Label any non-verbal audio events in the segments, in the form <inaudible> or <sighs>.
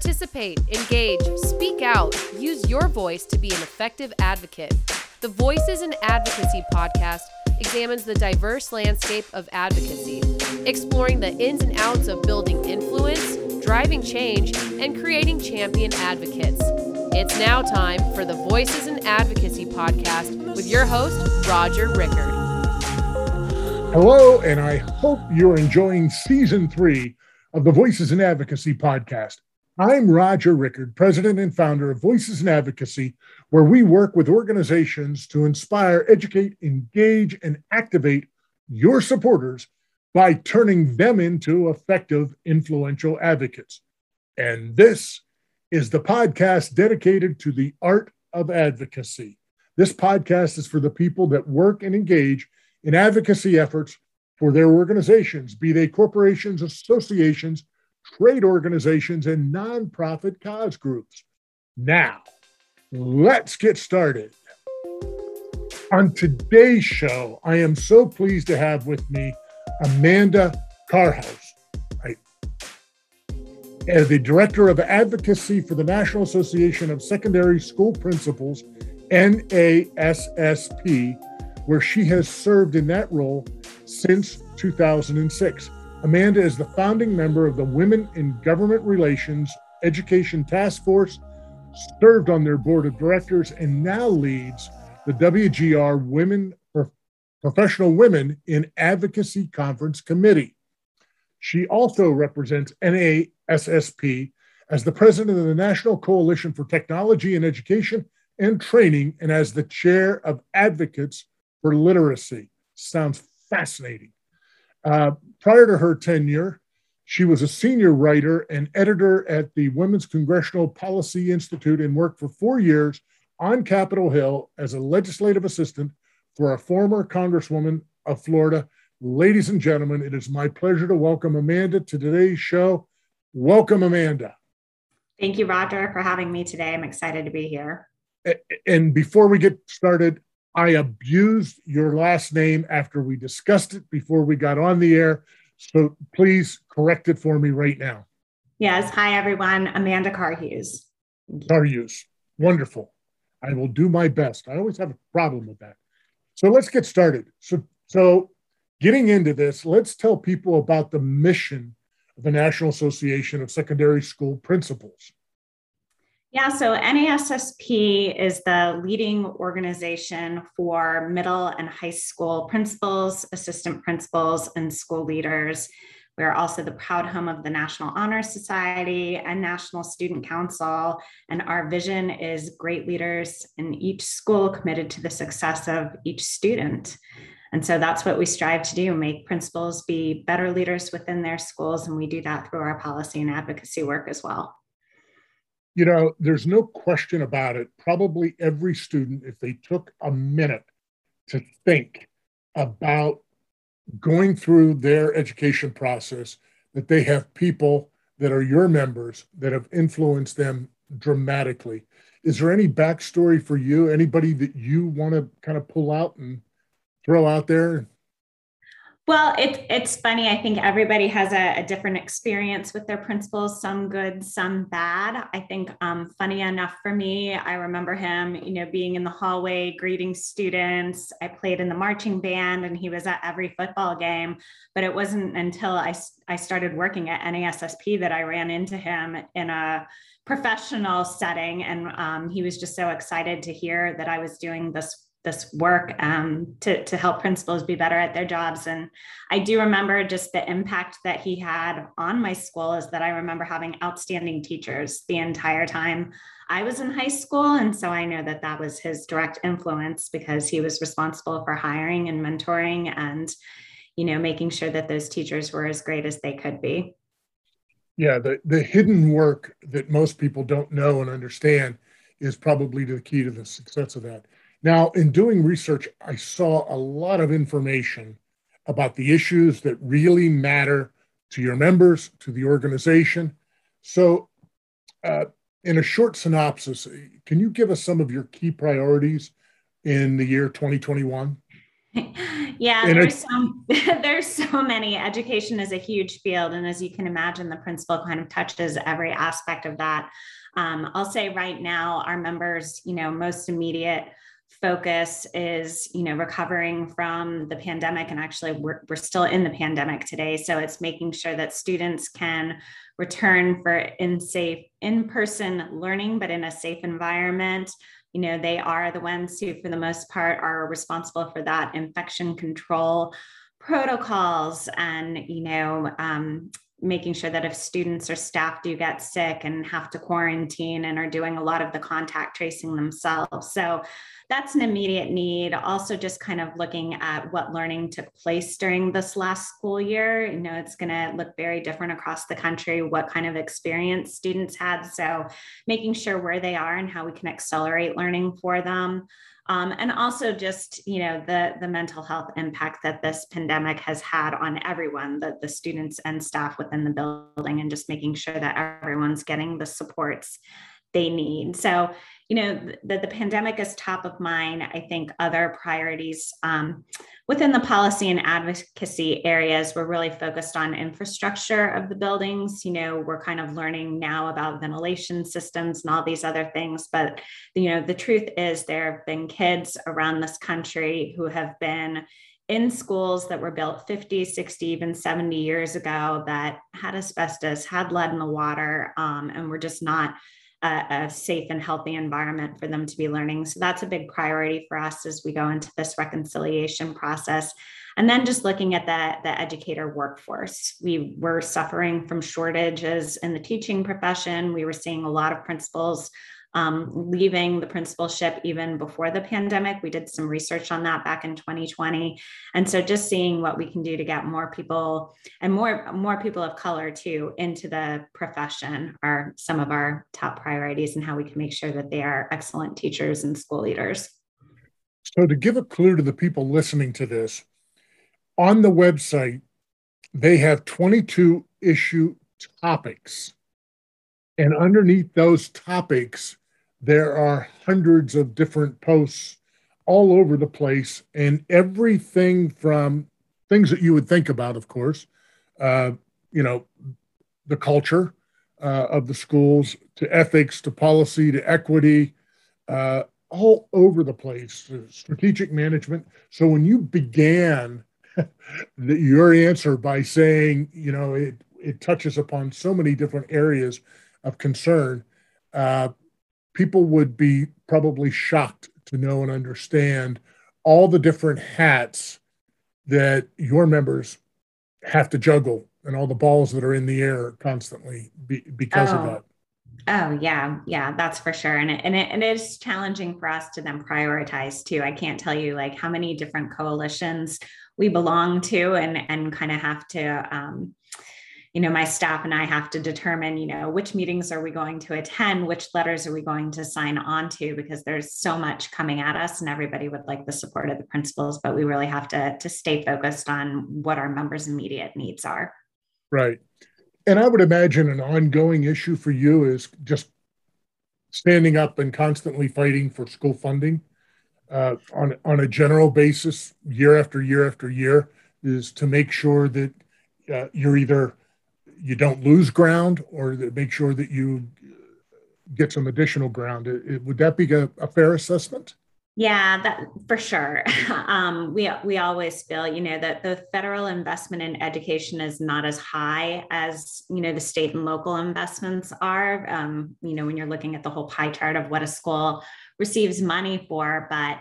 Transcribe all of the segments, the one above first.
Participate, engage, speak out, use your voice to be an effective advocate. The Voices in Advocacy podcast examines the diverse landscape of advocacy, exploring the ins and outs of building influence, driving change, and creating champion advocates. It's now time for the Voices in Advocacy podcast with your host, Roger Rickard. Hello, and I hope you're enjoying season three of the Voices in Advocacy podcast. I'm Roger Rickard, president and founder of Voices in Advocacy, where we work with organizations to inspire, educate, engage, and activate your supporters by turning them into effective, influential advocates. And this is the podcast dedicated to the art of advocacy. This podcast is for the people that work and engage in advocacy efforts for their organizations, be they corporations, associations, trade organizations, and nonprofit cause groups. Now, let's get started. On today's show, I am so pleased to have with me Amanda Carhouse, right? As the Director of Advocacy for the National Association of Secondary School Principals, NASSP, where she has served in that role since 2006. Amanda is the founding member of the Women in Government Relations Education Task Force, served on their board of directors, and now leads the WGR Women Professional Women in Advocacy Conference Committee. She also represents NASSP as the president of the National Coalition for Technology and Education and Training and as the chair of Advocates for Literacy. Sounds fascinating. Uh, prior to her tenure, she was a senior writer and editor at the Women's Congressional Policy Institute and worked for four years on Capitol Hill as a legislative assistant for a former Congresswoman of Florida. Ladies and gentlemen, it is my pleasure to welcome Amanda to today's show. Welcome, Amanda. Thank you, Roger, for having me today. I'm excited to be here. And before we get started, I abused your last name after we discussed it before we got on the air. So please correct it for me right now. Yes. Hi, everyone. Amanda Karhuse. Karhuse. Wonderful. I will do my best. I always have a problem with that. So let's get started. So, so getting into this, let's tell people about the mission of the National Association of Secondary School Principals. Yeah, so NASSP is the leading organization for middle and high school principals, assistant principals, and school leaders. We are also the proud home of the National Honor Society and National Student Council. And our vision is great leaders in each school committed to the success of each student. And so that's what we strive to do make principals be better leaders within their schools. And we do that through our policy and advocacy work as well you know, there's no question about it. Probably every student, if they took a minute to think about going through their education process, that they have people that are your members that have influenced them dramatically. Is there any backstory for you? Anybody that you want to kind of pull out and throw out there? Well, it, it's funny. I think everybody has a, a, different experience with their principals, some good, some bad. I think um, funny enough for me, I remember him, you know, being in the hallway, greeting students. I played in the marching band and he was at every football game. But it wasn't until I, I started working at NASSP that I ran into him in a professional setting. And um, he was just so excited to hear that I was doing this this work um, to, to help principals be better at their jobs. And I do remember just the impact that he had on my school is that I remember having outstanding teachers the entire time I was in high school. And so I know that that was his direct influence because he was responsible for hiring and mentoring and, you know, making sure that those teachers were as great as they could be. Yeah, the, the hidden work that most people don't know and understand is probably the key to the success of that. Now, in doing research, I saw a lot of information about the issues that really matter to your members, to the organization. So, uh, in a short synopsis, can you give us some of your key priorities in the year 2021? <laughs> Yeah, there's so, <laughs> there's so many. Education is a huge field. And as you can imagine, the principal kind of touches every aspect of that. Um, I'll say right now, our members, you know, most immediate focus is you know recovering from the pandemic and actually we're, we're still in the pandemic today. So it's making sure that students can return for in safe in-person learning but in a safe environment. You know they are the ones who for the most part are responsible for that infection control protocols and you know um, making sure that if students or staff do get sick and have to quarantine and are doing a lot of the contact tracing themselves. So that's an immediate need. Also, just kind of looking at what learning took place during this last school year. You know, it's going to look very different across the country, what kind of experience students had. So, making sure where they are and how we can accelerate learning for them. Um, and also just you know the the mental health impact that this pandemic has had on everyone the, the students and staff within the building and just making sure that everyone's getting the supports they need so you know the, the pandemic is top of mind i think other priorities um, within the policy and advocacy areas we're really focused on infrastructure of the buildings you know we're kind of learning now about ventilation systems and all these other things but you know the truth is there have been kids around this country who have been in schools that were built 50, 60, even 70 years ago that had asbestos, had lead in the water, um, and we're just not a, a, safe and healthy environment for them to be learning. So that's a big priority for us as we go into this reconciliation process. And then just looking at the, the educator workforce, we were suffering from shortages in the teaching profession. We were seeing a lot of principals um, leaving the principalship even before the pandemic. We did some research on that back in 2020. And so just seeing what we can do to get more people and more, more people of color too into the profession are some of our top priorities and how we can make sure that they are excellent teachers and school leaders. So to give a clue to the people listening to this, on the website, they have 22 issue topics. And underneath those topics, there are hundreds of different posts all over the place, and everything from things that you would think about, of course, uh, you know, the culture uh, of the schools, to ethics, to policy, to equity, uh, all over the place, strategic management. So when you began <laughs> your answer by saying, you know, it, it touches upon so many different areas of concern, uh, people would be probably shocked to know and understand all the different hats that your members have to juggle and all the balls that are in the air constantly be, because oh. of that. Oh yeah, yeah, that's for sure. And it, and it, and it is challenging for us to then prioritize too. I can't tell you like how many different coalitions we belong to and and kind of have to um, you know my staff and i have to determine you know which meetings are we going to attend which letters are we going to sign on to because there's so much coming at us and everybody would like the support of the principals but we really have to to stay focused on what our members immediate needs are. Right. And i would imagine an ongoing issue for you is just standing up and constantly fighting for school funding uh, on on a general basis year after year after year is to make sure that uh, you're either you don't lose ground or make sure that you get some additional ground. It, it, would that be a, a, fair assessment? Yeah, that for sure. <laughs> Um, we we always feel, you know, that the federal investment in education is not as high as you know the state and local investments are. Um, you know, when you're looking at the whole pie chart of what a school receives money for, but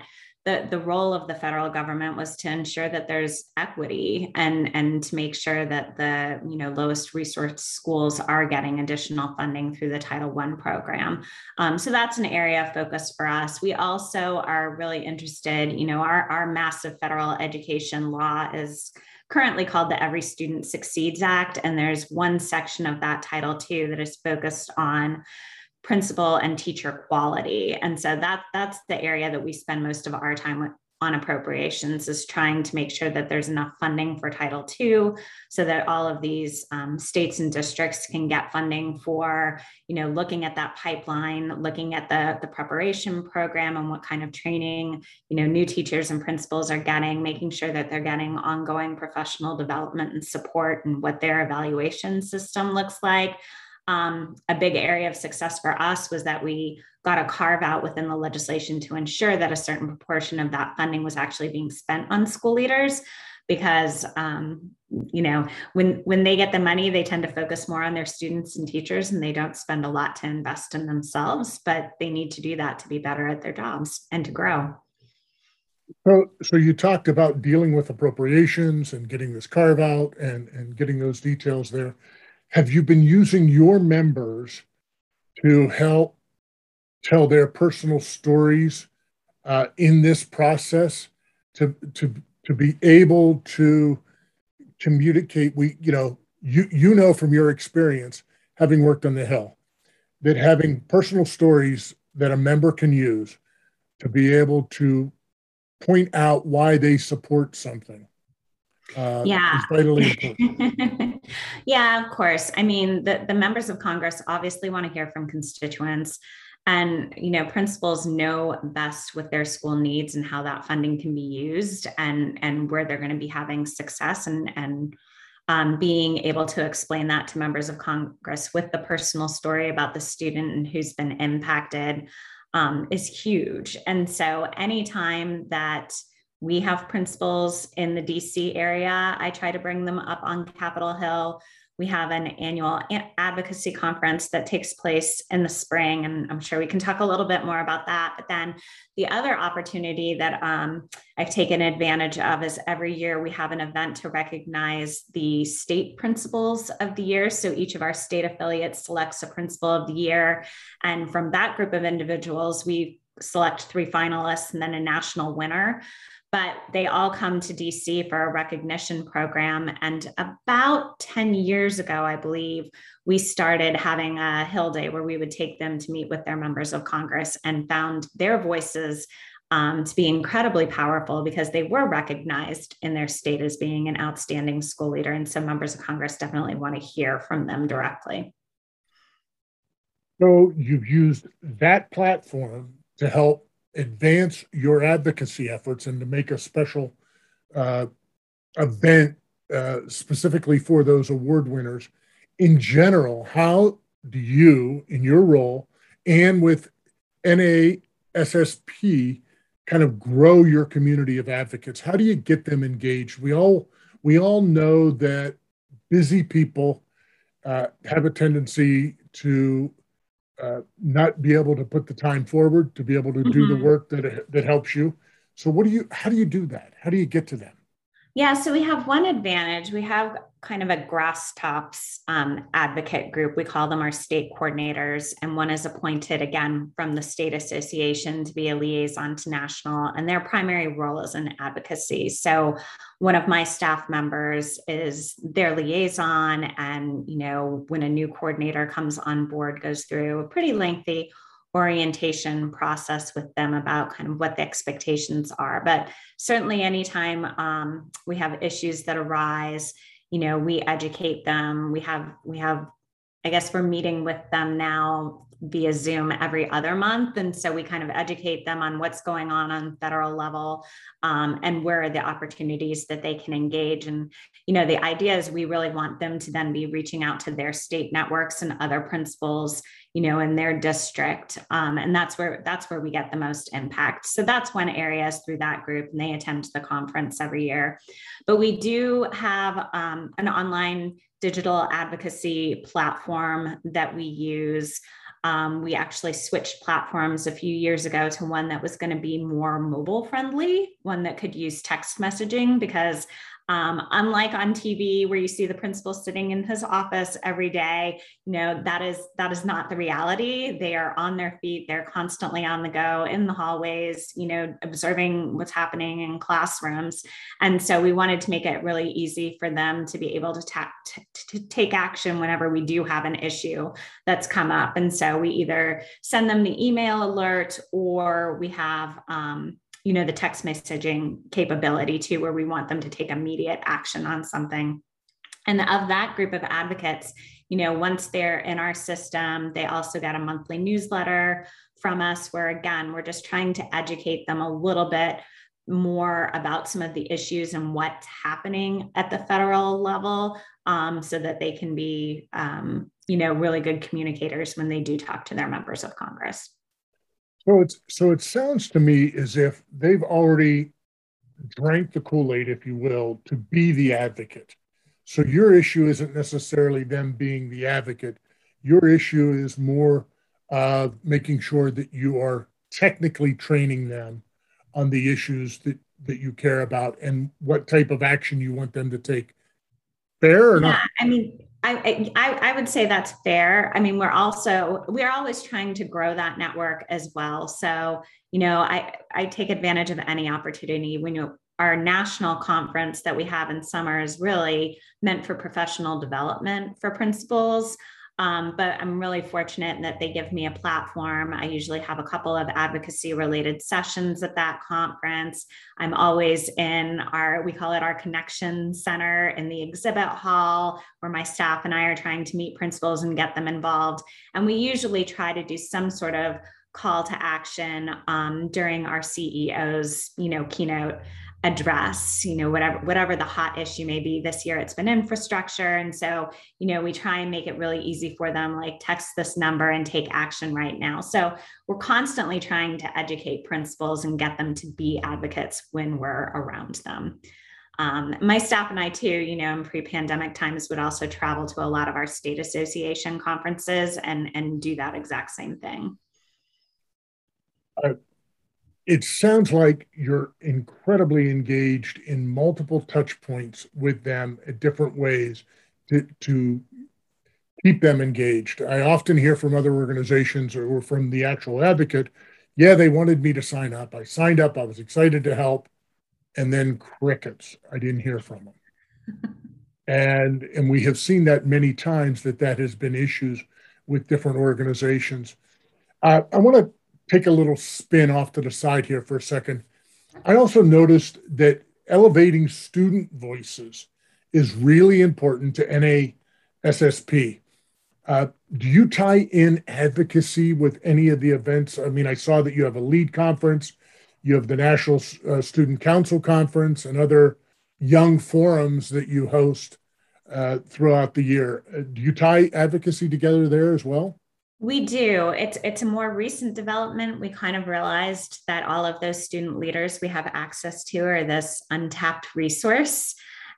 the, the role of the federal government was to ensure that there's equity and, and to make sure that the you know lowest resource schools are getting additional funding through the Title I program. Um, so that's an area of focus for us. We also are really interested, you know, our, our massive federal education law is currently called the Every Student Succeeds Act. And there's one section of that Title II that is focused on principal and teacher quality. And so that that's the area that we spend most of our time with, on appropriations is trying to make sure that there's enough funding for Title II so that all of these um, states and districts can get funding for, you know, looking at that pipeline, looking at the, the preparation program and what kind of training, you know, new teachers and principals are getting, making sure that they're getting ongoing professional development and support and what their evaluation system looks like. Um, a big area of success for us was that we got a carve out within the legislation to ensure that a certain proportion of that funding was actually being spent on school leaders because um, you know when when they get the money they tend to focus more on their students and teachers and they don't spend a lot to invest in themselves but they need to do that to be better at their jobs and to grow. So so you talked about dealing with appropriations and getting this carve out and and getting those details there have you been using your members to help tell their personal stories uh, in this process to to to be able to communicate? We you know you you know from your experience having worked on the hill that having personal stories that a member can use to be able to point out why they support something uh, yeah. <laughs> yeah, of course. I mean, the, the members of Congress obviously want to hear from constituents. And, you know, principals know best what their school needs and how that funding can be used and, and where they're going to be having success and, and um, being able to explain that to members of Congress with the personal story about the student and who's been impacted um, is huge. And so anytime that we have principals in the DC area. I try to bring them up on Capitol Hill. We have an annual advocacy conference that takes place in the spring, and I'm sure we can talk a little bit more about that. But then the other opportunity that um, I've taken advantage of is every year we have an event to recognize the state principals of the year. So each of our state affiliates selects a principal of the year. And from that group of individuals, we select three finalists and then a national winner but they all come to DC for a recognition program. And about 10 years ago, I believe, we started having a Hill Day where we would take them to meet with their members of Congress and found their voices um, to be incredibly powerful because they were recognized in their state as being an outstanding school leader. And so members of Congress definitely want to hear from them directly. So you've used that platform to help advance your advocacy efforts and to make a special uh, event uh, specifically for those award winners. In general, how do you, in your role and with NASSP, kind of grow your community of advocates? How do you get them engaged? We all we all know that busy people uh, have a tendency to uh, not be able to put the time forward to be able to mm-hmm. do the mm-hmm. work that that helps you. So what do you how do you do that? How do you get to them? Yeah, so we have one advantage. We have kind of a grass tops um, advocate group. We call them our state coordinators, and one is appointed again from the state association to be a liaison to national, and their primary role is in advocacy. So, one of my staff members is their liaison, and you know, when a new coordinator comes on board, goes through a pretty lengthy orientation process with them about kind of what the expectations are. But certainly, anytime um, we have issues that arise, you know, we educate them. We have we have, I guess, we're meeting with them now via Zoom every other month. And so we kind of educate them on what's going on on federal level um, and where are the opportunities that they can engage. And, you know, the idea is we really want them to then be reaching out to their state networks and other principals, you know, in their district. Um, and that's where that's where we get the most impact. So that's one area is through that group and they attend the conference every year. But we do have um, an online digital advocacy platform that we use um, we actually switched platforms a few years ago to one that was going to be more mobile friendly, one that could use text messaging because um, unlike on TV where you see the principal sitting in his office every day, you know, that is that is not the reality. They are on their feet, they're constantly on the go in the hallways, you know, observing what's happening in classrooms. And so we wanted to make it really easy for them to be able to, ta- t- to take action whenever we do have an issue that's come up. And so we either send them the email alert or we have um, you know the text messaging capability too where we want them to take immediate action on something. And of that group of advocates you know once they're in our system they also get a monthly newsletter from us where again we're just trying to educate them a little bit more about some of the issues and what's happening at the federal level um, so that they can be um, you know really good communicators when they do talk to their members of congress so it's so it sounds to me as if they've already drank the kool-aid if you will to be the advocate. So your issue isn't necessarily them being the advocate. Your issue is more uh, making sure that you are technically training them on the issues that that you care about and what type of action you want them to take. Fair or yeah, not i mean I, I, would say that's fair. I mean, we're also we're always trying to grow that network as well. So, you know, I I take advantage of any opportunity. We know our national conference that we have in summer is really meant for professional development for principals. Um, but I'm really fortunate that they give me a platform. I usually have a couple of advocacy related sessions at that conference. I'm always in our, we call it our connection center in the exhibit hall, where my staff and I are trying to meet principals and get them involved. And we usually try to do some sort of call to action um, during our CEO's, you know, keynote address you know whatever whatever the hot issue may be. This year it's been infrastructure. And so you know we try and make it really easy for them like text this number and take action right now. So we're constantly trying to educate principals and get them to be advocates when we're around them. Um, my staff and I too, you know, in pre-pandemic times would also travel to a lot of our state association conferences and and do that exact same thing. It sounds like you're incredibly engaged in multiple touch points with them at different ways to, to keep them engaged. I often hear from other organizations or from the actual advocate, yeah, they wanted me to sign up. I signed up, I was excited to help, and then crickets. I didn't hear from them. <laughs> and and we have seen that many times that that has been issues with different organizations. Uh, I want to take a little spin off to the side here for a second. I also noticed that elevating student voices is really important to NASSP. Uh, do you tie in advocacy with any of the events? I mean, I saw that you have a lead conference, you have the National uh, Student Council Conference, and other young forums that you host uh, throughout the year. Uh, do you tie advocacy together there as well? We do. It's it's a more recent development. We kind of realized that all of those student leaders we have access to are this untapped resource.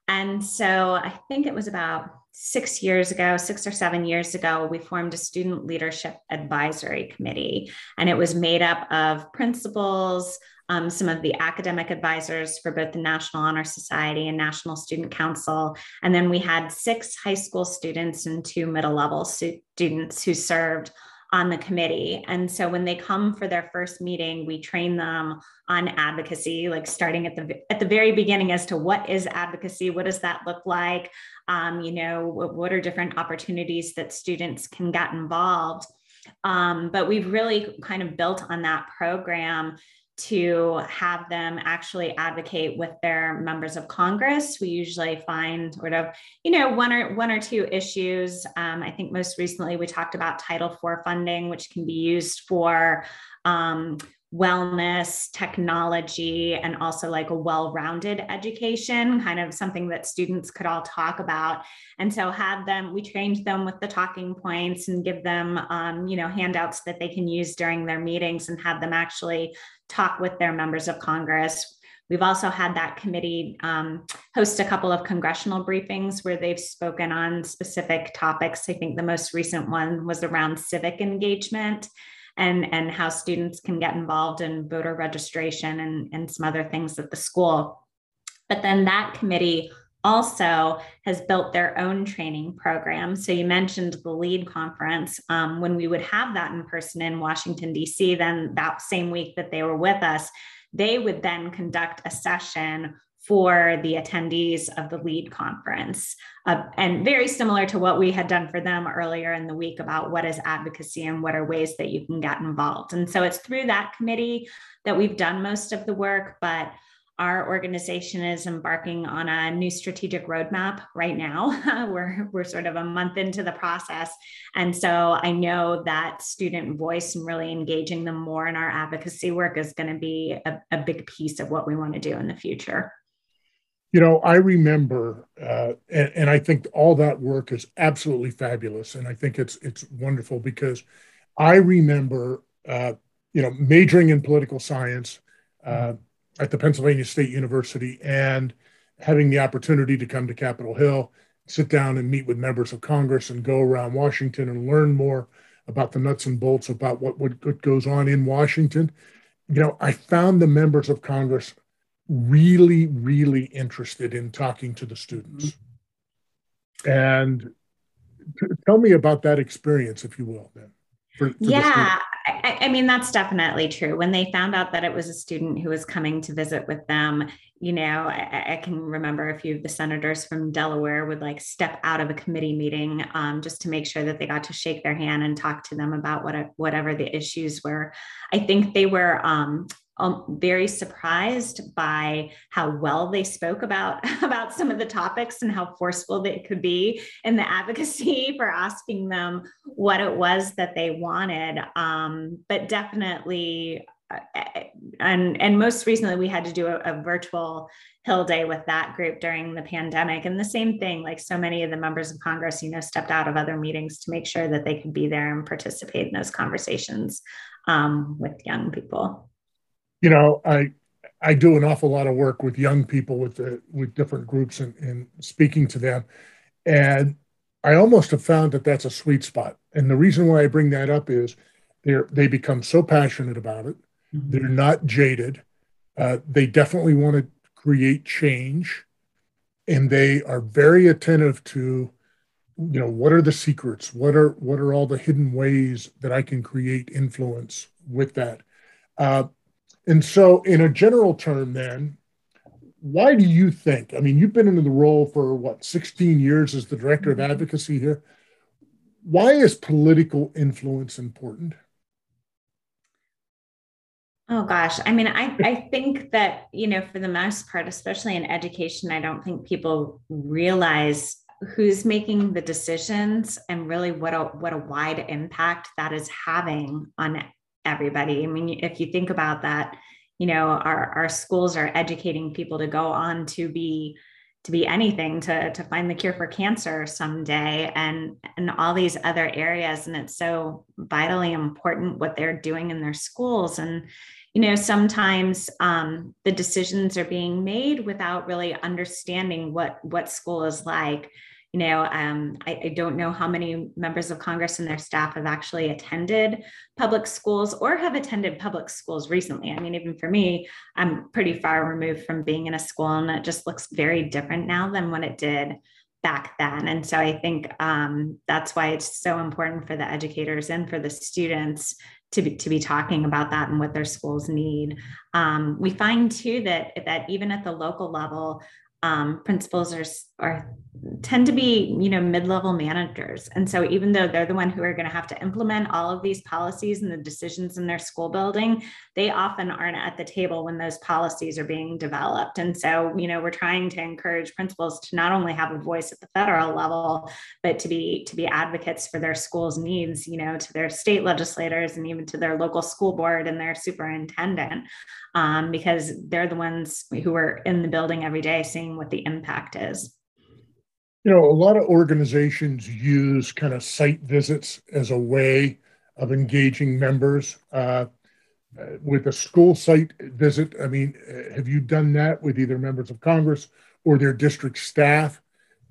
And so I think it was about six years ago, six or seven years ago, we formed a student leadership advisory committee. And it was made up of principals, um, some of the academic advisors for both the National Honor Society and National Student Council. And then we had six high school students and two middle level students who served on the committee. And so when they come for their first meeting, we train them on advocacy, like starting at the at the very beginning as to what is advocacy, what does that look like, um, you know, what, are different opportunities that students can get involved. Um, but we've really kind of built on that program to have them actually advocate with their members of Congress. We usually find sort of, you know, one or one or two issues. Um, I think most recently we talked about Title IV funding, which can be used for um, wellness, technology, and also like a well rounded education, kind of something that students could all talk about. And so, have them, we trained them with the talking points and give them, um, you know, handouts that they can use during their meetings and have them actually talk with their members of Congress. We've also had that committee um, host a couple of congressional briefings where they've spoken on specific topics. I think the most recent one was around civic engagement and, and how students can get involved in voter registration and, and some other things at the school. But then that committee also has built their own training program. So you mentioned the LEAD conference. Um, when we would have that in person in Washington, D.C., then that same week that they were with us, they would then conduct a session for the attendees of the lead conference. Uh, and very similar to what we had done for them earlier in the week about what is advocacy and what are ways that you can get involved. And so it's through that committee that we've done most of the work, but our organization is embarking on a new strategic roadmap right now. <laughs> we're, we're sort of a month into the process. And so I know that student voice and really engaging them more in our advocacy work is going to be a, a big piece of what we want to do in the future. You know, I remember, uh, and, and, I think all that work is absolutely fabulous, and I think it's it's wonderful because I remember, uh, you know, majoring in political science uh, at the Pennsylvania State University and having the opportunity to come to Capitol Hill, sit down and meet with members of Congress, and go around Washington and learn more about the nuts and bolts about what what goes on in Washington. You know, I found the members of Congress really, really interested in talking to the students. Mm-hmm. And tell me about that experience, if you will, then. For, for yeah, I, I, mean, that's definitely true. When they found out that it was a student who was coming to visit with them, you know, I, I can remember a few of the senators from Delaware would like step out of a committee meeting um, just to make sure that they got to shake their hand and talk to them about what, whatever the issues were. I think they were um, um, very surprised by how well they spoke about <laughs> about some of the topics and how forceful they could be in the advocacy <laughs> for asking them what it was that they wanted. Um, but definitely, uh, and and most recently, we had to do a, a virtual Hill Day with that group during the pandemic, and the same thing. Like so many of the members of Congress, you know, stepped out of other meetings to make sure that they could be there and participate in those conversations um, with young people you know, I I do an awful lot of work with young people with the, with different groups and, and speaking to them, and I almost have found that that's a sweet spot. And the reason why I bring that up is they they become so passionate about it. Mm-hmm. They're not jaded. Uh, they definitely want to create change, and they are very attentive to, you know, what are the secrets? What are what are all the hidden ways that I can create influence with that? Uh, and so, in a general term, then, why do you think? I mean, you've been in the role for what, 16 years as the director of mm-hmm. advocacy here. Why is political influence important? Oh gosh. I mean, I, I think that, you know, for the most part, especially in education, I don't think people realize who's making the decisions and really what a what a wide impact that is having on everybody. I mean, if you think about that, you know, our, our schools are educating people to go on to be to be anything to to find the cure for cancer someday and and all these other areas. And it's so vitally important what they're doing in their schools. And you know sometimes um, the decisions are being made without really understanding what what school is like you know um, I, I, don't know how many members of congress and their staff have actually attended public schools or have attended public schools recently i mean even for me i'm pretty far removed from being in a school and it just looks very different now than what it did back then and so i think um, that's why it's so important for the educators and for the students to be, to be talking about that and what their schools need. Um, we find too that that even at the local level, um, principals are, are tend to be you know mid-level managers. And so even though they're the one who are going to have to implement all of these policies and the decisions in their school building they often aren't at the table when those policies are being developed. And so you know we're trying to encourage principals to not only have a voice at the federal level but to be to be advocates for their schools needs you know to their state legislators and even to their local school board and their superintendent um, because they're the ones who are in the building every day seeing what the impact is. You know, a lot of organizations use kind of site visits as a way of engaging members. Uh, with a school site visit, I mean, have you done that with either members of Congress or their district staff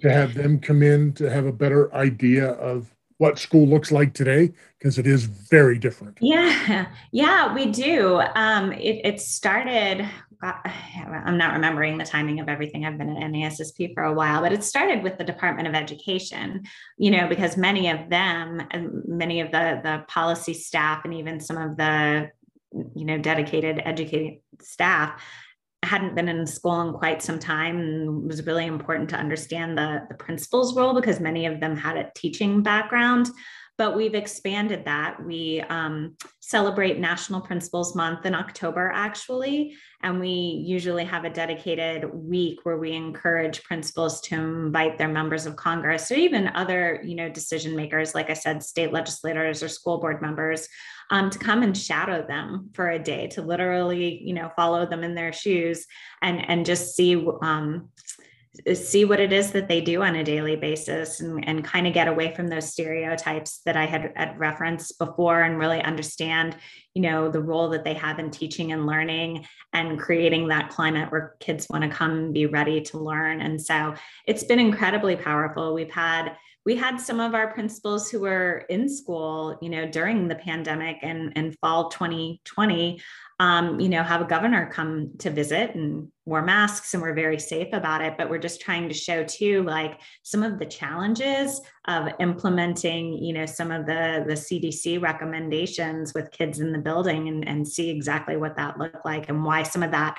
to have them come in to have a better idea of what school looks like today because it is very different yeah <laughs> yeah we do um, it, it started <sighs> i'm not remembering the timing of everything. I've been at nassp for a while but it started with the department of education you know because many of them many of the the policy staff and even some of the you know dedicated educated staff hadn't been in school in quite some time. And was really important to understand the, the principal's role because many of them had a teaching background but we've expanded that. We um, celebrate National Principals Month in October, actually, and we usually have a dedicated week where we encourage principals to invite their members of Congress or even other, you know, decision makers, like I said, state legislators or school board members, um, to come and shadow them for a day, to literally, you know, follow them in their shoes and and just see. Um, see what it is that they do on a daily basis and, and kind of get away from those stereotypes that I had, had referenced before and really understand, you know, the role that they have in teaching and learning and creating that climate where kids want to come and be ready to learn. And so it's been incredibly powerful. We've had we had some of our principals who were in school, you know, during the pandemic and, and fall 2020 um, you know, have a governor come to visit and wore masks and we're very safe about it. But we're just trying to show too, like some of the challenges of implementing, you know, some of the, the CDC recommendations with kids in the building and, and see exactly what that looked like and why some of that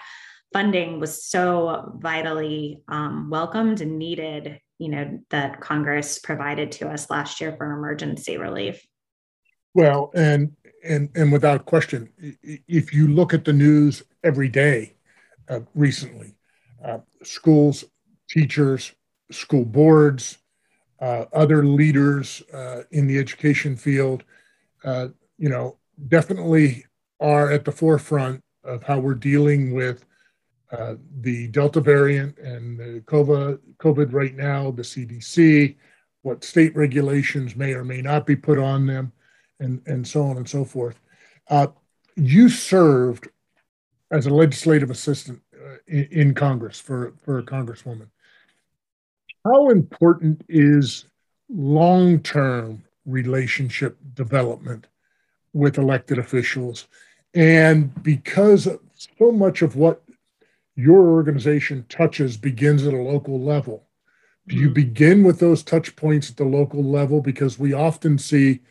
funding was so vitally um, welcomed and needed, you know, that Congress provided to us last year for emergency relief. Well, and and and without question, if you look at the news every day uh, recently, uh, schools, teachers, school boards, uh, other leaders uh, in the education field, uh, you know, definitely are at the forefront of how we're dealing with uh, the Delta variant and the COVID, COVID right now, the CDC, what state regulations may or may not be put on them and, and so on and so forth. Uh, you served as a legislative assistant uh, in, in, Congress for, for a congresswoman. How important is long term relationship development with elected officials? And because so much of what your organization touches begins at a local level, do you mm-hmm. begin with those touch points at the local level? Because we often see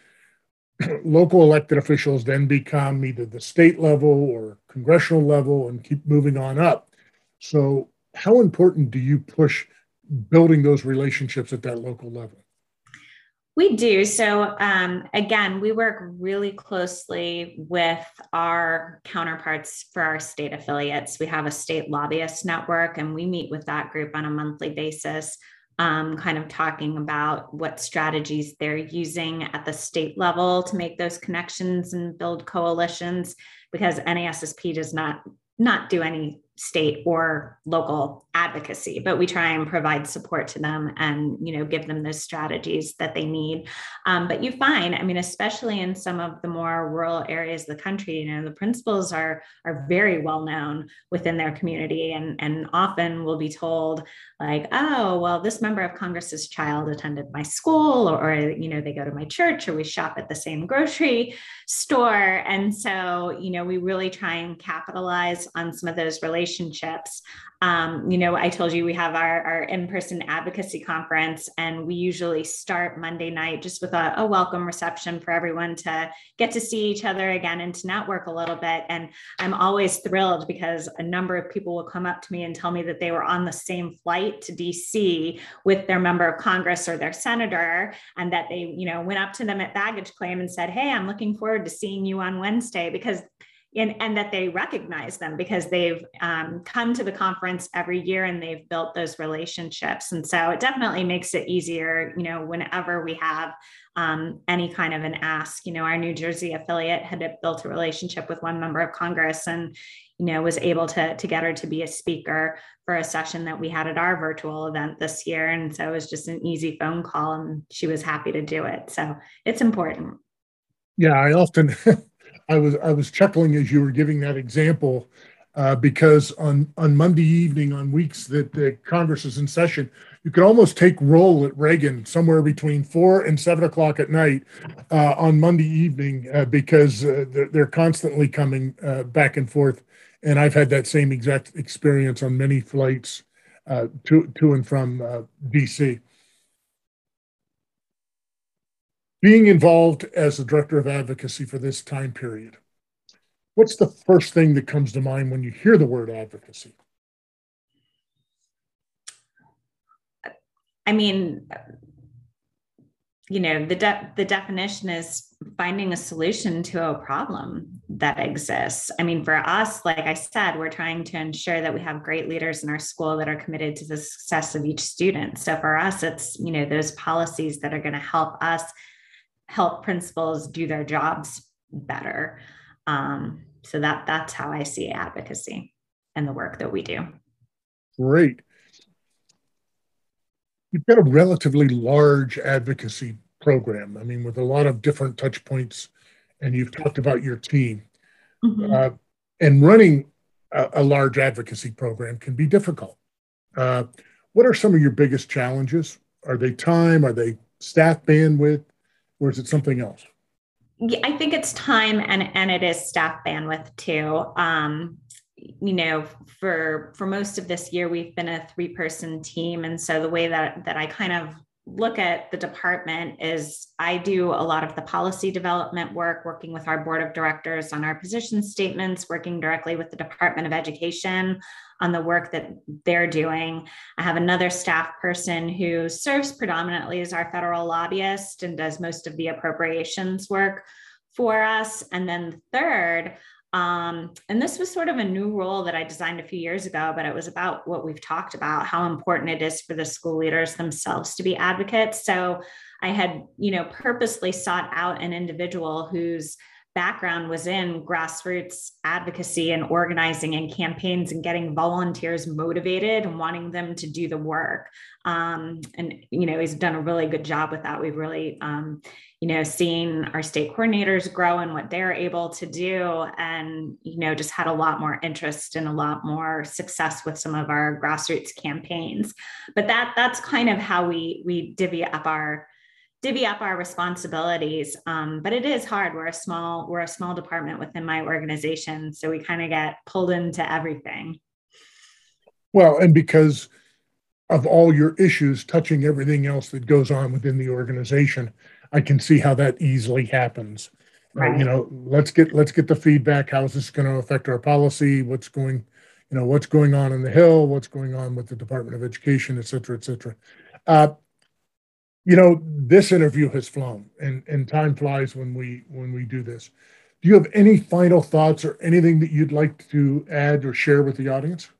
<clears throat> local elected officials then become either the state level or congressional level and keep moving on up. So, how important do you push building those relationships at that local level? We do. So, um, again, we work really closely with our counterparts for our state affiliates. We have a state lobbyist network, and we meet with that group on a monthly basis um, kind of talking about what strategies they're using at the state level to make those connections and build coalitions because NASSP does not not do any state or local advocacy but we try and provide support to them and you know give them those strategies that they need. Um, but you find i mean especially in some of the more rural areas of the country you know the principals are are very well known within their community and and often will be told like oh well this member of congress's child attended my school or, or you know they go to my church or we shop at the same grocery store. And so you know we really try and capitalize on some of those relationships relationships. Um, you know, I told you we have our, our in person advocacy conference, and we usually start Monday night just with a, a, welcome reception for everyone to get to see each other again and to network a little bit. And I'm always thrilled because a number of people will come up to me and tell me that they were on the same flight to DC with their member of Congress or their senator, and that they, you know, went up to them at baggage claim and said, Hey, I'm looking forward to seeing you on Wednesday because and, and that they recognize them because they've um, come to the conference every year and they've built those relationships. And so it definitely makes it easier, you know, whenever we have um, any kind of an ask. You know, our New Jersey affiliate had built a relationship with one member of Congress and, you know, was able to, to get her to be a speaker for a session that we had at our virtual event this year. And so it was just an easy phone call and she was happy to do it. So it's important. Yeah, I often <laughs> I was I was chuckling as you were giving that example uh, because on on Monday evening, on weeks that the Congress is in session, you could almost take roll at Reagan somewhere between four and seven o'clock at night uh, on Monday evening uh, because uh, they're, they're, constantly coming uh, back and forth, and I've had that same exact experience on many flights uh, to to and from DC. Being involved as the director of advocacy for this time period, what's the first thing that comes to mind when you hear the word advocacy? I mean, you know, the de- the definition is finding a solution to a problem that exists. I mean, for us, like I said, we're trying to ensure that we have great leaders in our school that are committed to the success of each student. So for us, it's, you know, those policies that are going to help us help principals do their jobs better. Um, so that that's how I see advocacy and the work that we do. Great. You've got a relatively large advocacy program. I mean, with a lot of different touch points, and you've talked about your team. Mm-hmm. Uh, and running a, a, large advocacy program can be difficult. Uh, what are some of your biggest challenges? Are they time? Are they staff bandwidth? Or is it something else? Yeah, I think it's time and, and it is staff bandwidth too. Um, you know for for most of this year we've been a three person team and so the way that that i kind of look at the department is I do a lot of the policy development work, working with our board of directors on our position statements, working directly with the Department of Education on the work that they're doing. I have another staff person who serves predominantly as our federal lobbyist and does most of the appropriations work for us. And then third, um, and this was sort of a new role that I designed a few years ago, but it was about what we've talked about how important it is for the school leaders themselves to be advocates. So I had, you know, purposely sought out an individual whose background was in grassroots advocacy and organizing and campaigns and getting volunteers motivated and wanting them to do the work. Um, and, you know, he's done a really good job with that. We've really, um, you know, seen our state coordinators grow and what they're able to do, and you know, just had a lot more interest and a lot more success with some of our grassroots campaigns. But that that's kind of how we we divvy up our divvy up our responsibilities. Um, but it is hard. We're a small we're a small department within my organization, so we kind of get pulled into everything. Well, and because of all your issues touching everything else that goes on within the organization I can see how that easily happens. Right. Uh, you know, let's get let's get the feedback. How is this going to affect our policy? What's going, you know, what's going on in the Hill? What's going on with the Department of Education, et cetera, et cetera. Uh, you know, this interview has flown, and and time flies when we when we do this. Do you have any final thoughts or anything that you'd like to add or share with the audience?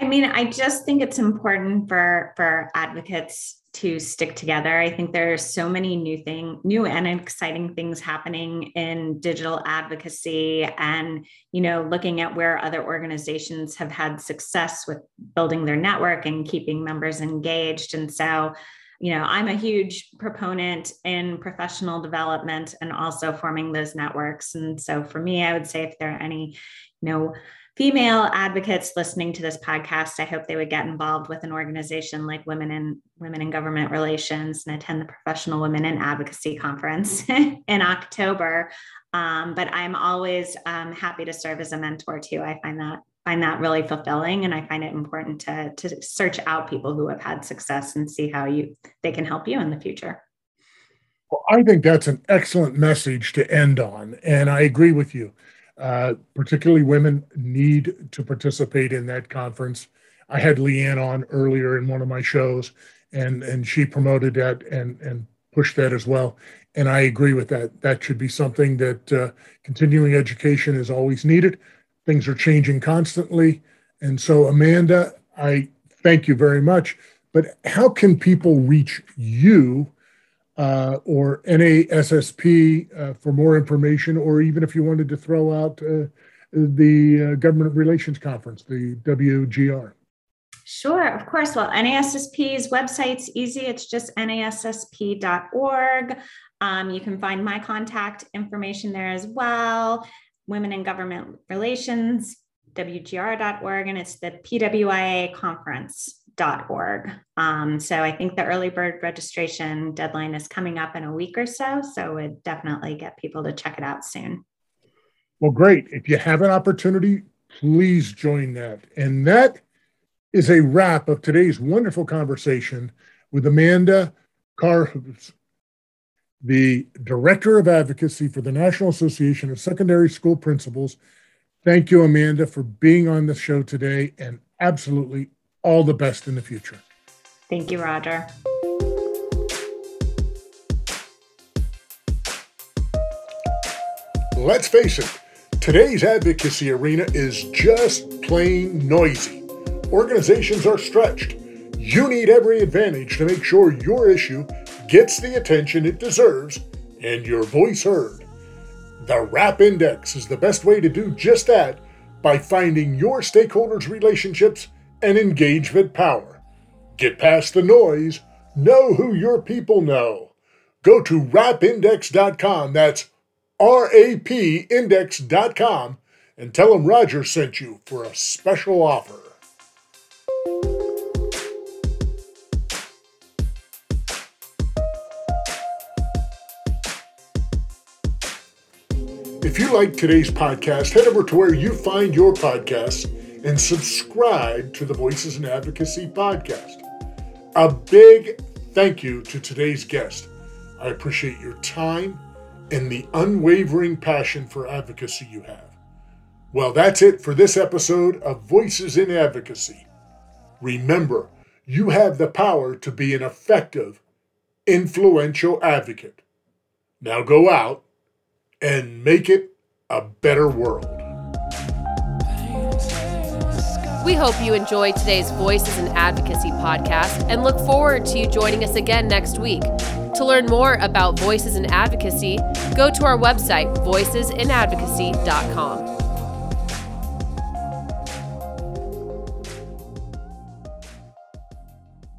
I mean, I just think it's important for for advocates to stick together. I think there are so many new thing, new and exciting things happening in digital advocacy and, you know, looking at where other organizations have had success with building their network and keeping members engaged. And so, you know, I'm a huge proponent in professional development and also forming those networks. And so for me, I would say if there are any, you know, female advocates listening to this podcast, I hope they would get involved with an organization like Women in Women in Government Relations and attend the Professional Women in Advocacy Conference <laughs> in October. Um, but I'm always um, happy to serve as a mentor too. I find that find that really fulfilling, and I find it important to to search out people who have had success and see how you they can help you in the future. Well, I think that's an excellent message to end on, and I agree with you. Uh, particularly women need to participate in that conference. I had Leanne on earlier in one of my shows, and and she promoted that and and pushed that as well. And I agree with that. That should be something that uh, continuing education is always needed. Things are changing constantly, and so Amanda, I thank you very much. But how can people reach you uh, or NASSP uh, for more information, or even if you wanted to throw out uh, the uh, Government Relations Conference, the WGR. Sure, of course. Well, NASSP's website's easy. It's just nassp.org. Um, you can find my contact information there as well. Women in Government Relations, WGR.org, and it's the PWIA conference org. Um, so I think the early bird registration deadline is coming up in a week or so. So would definitely get people to check it out soon. Well, great. If you have an opportunity, please join that. And that is a wrap of today's wonderful conversation with Amanda Karhuse the Director of Advocacy for the National Association of Secondary School Principals. Thank you, Amanda, for being on the show today and absolutely all the best in the future. Thank you, Roger. Let's face it, today's advocacy arena is just plain noisy. Organizations are stretched. You need every advantage to make sure your issue gets the attention it deserves and your voice heard. The RAP Index is the best way to do just that by finding your stakeholders' relationships and engagement power. Get past the noise, know who your people know. Go to rapindex.com, that's R A P index.com, and tell them Roger sent you for a special offer. If you like today's podcast, head over to where you find your podcasts and subscribe to the Voices in Advocacy podcast. A big thank you to today's guest. I appreciate your time and the unwavering passion for advocacy you have. Well, that's it for this episode of Voices in Advocacy. Remember, you have the power to be an effective, influential advocate. Now go out and make it a better world. We hope you enjoyed today's Voices in Advocacy podcast and look forward to you joining us again next week. To learn more about Voices in Advocacy, go to our website, voicesinadvocacy.com.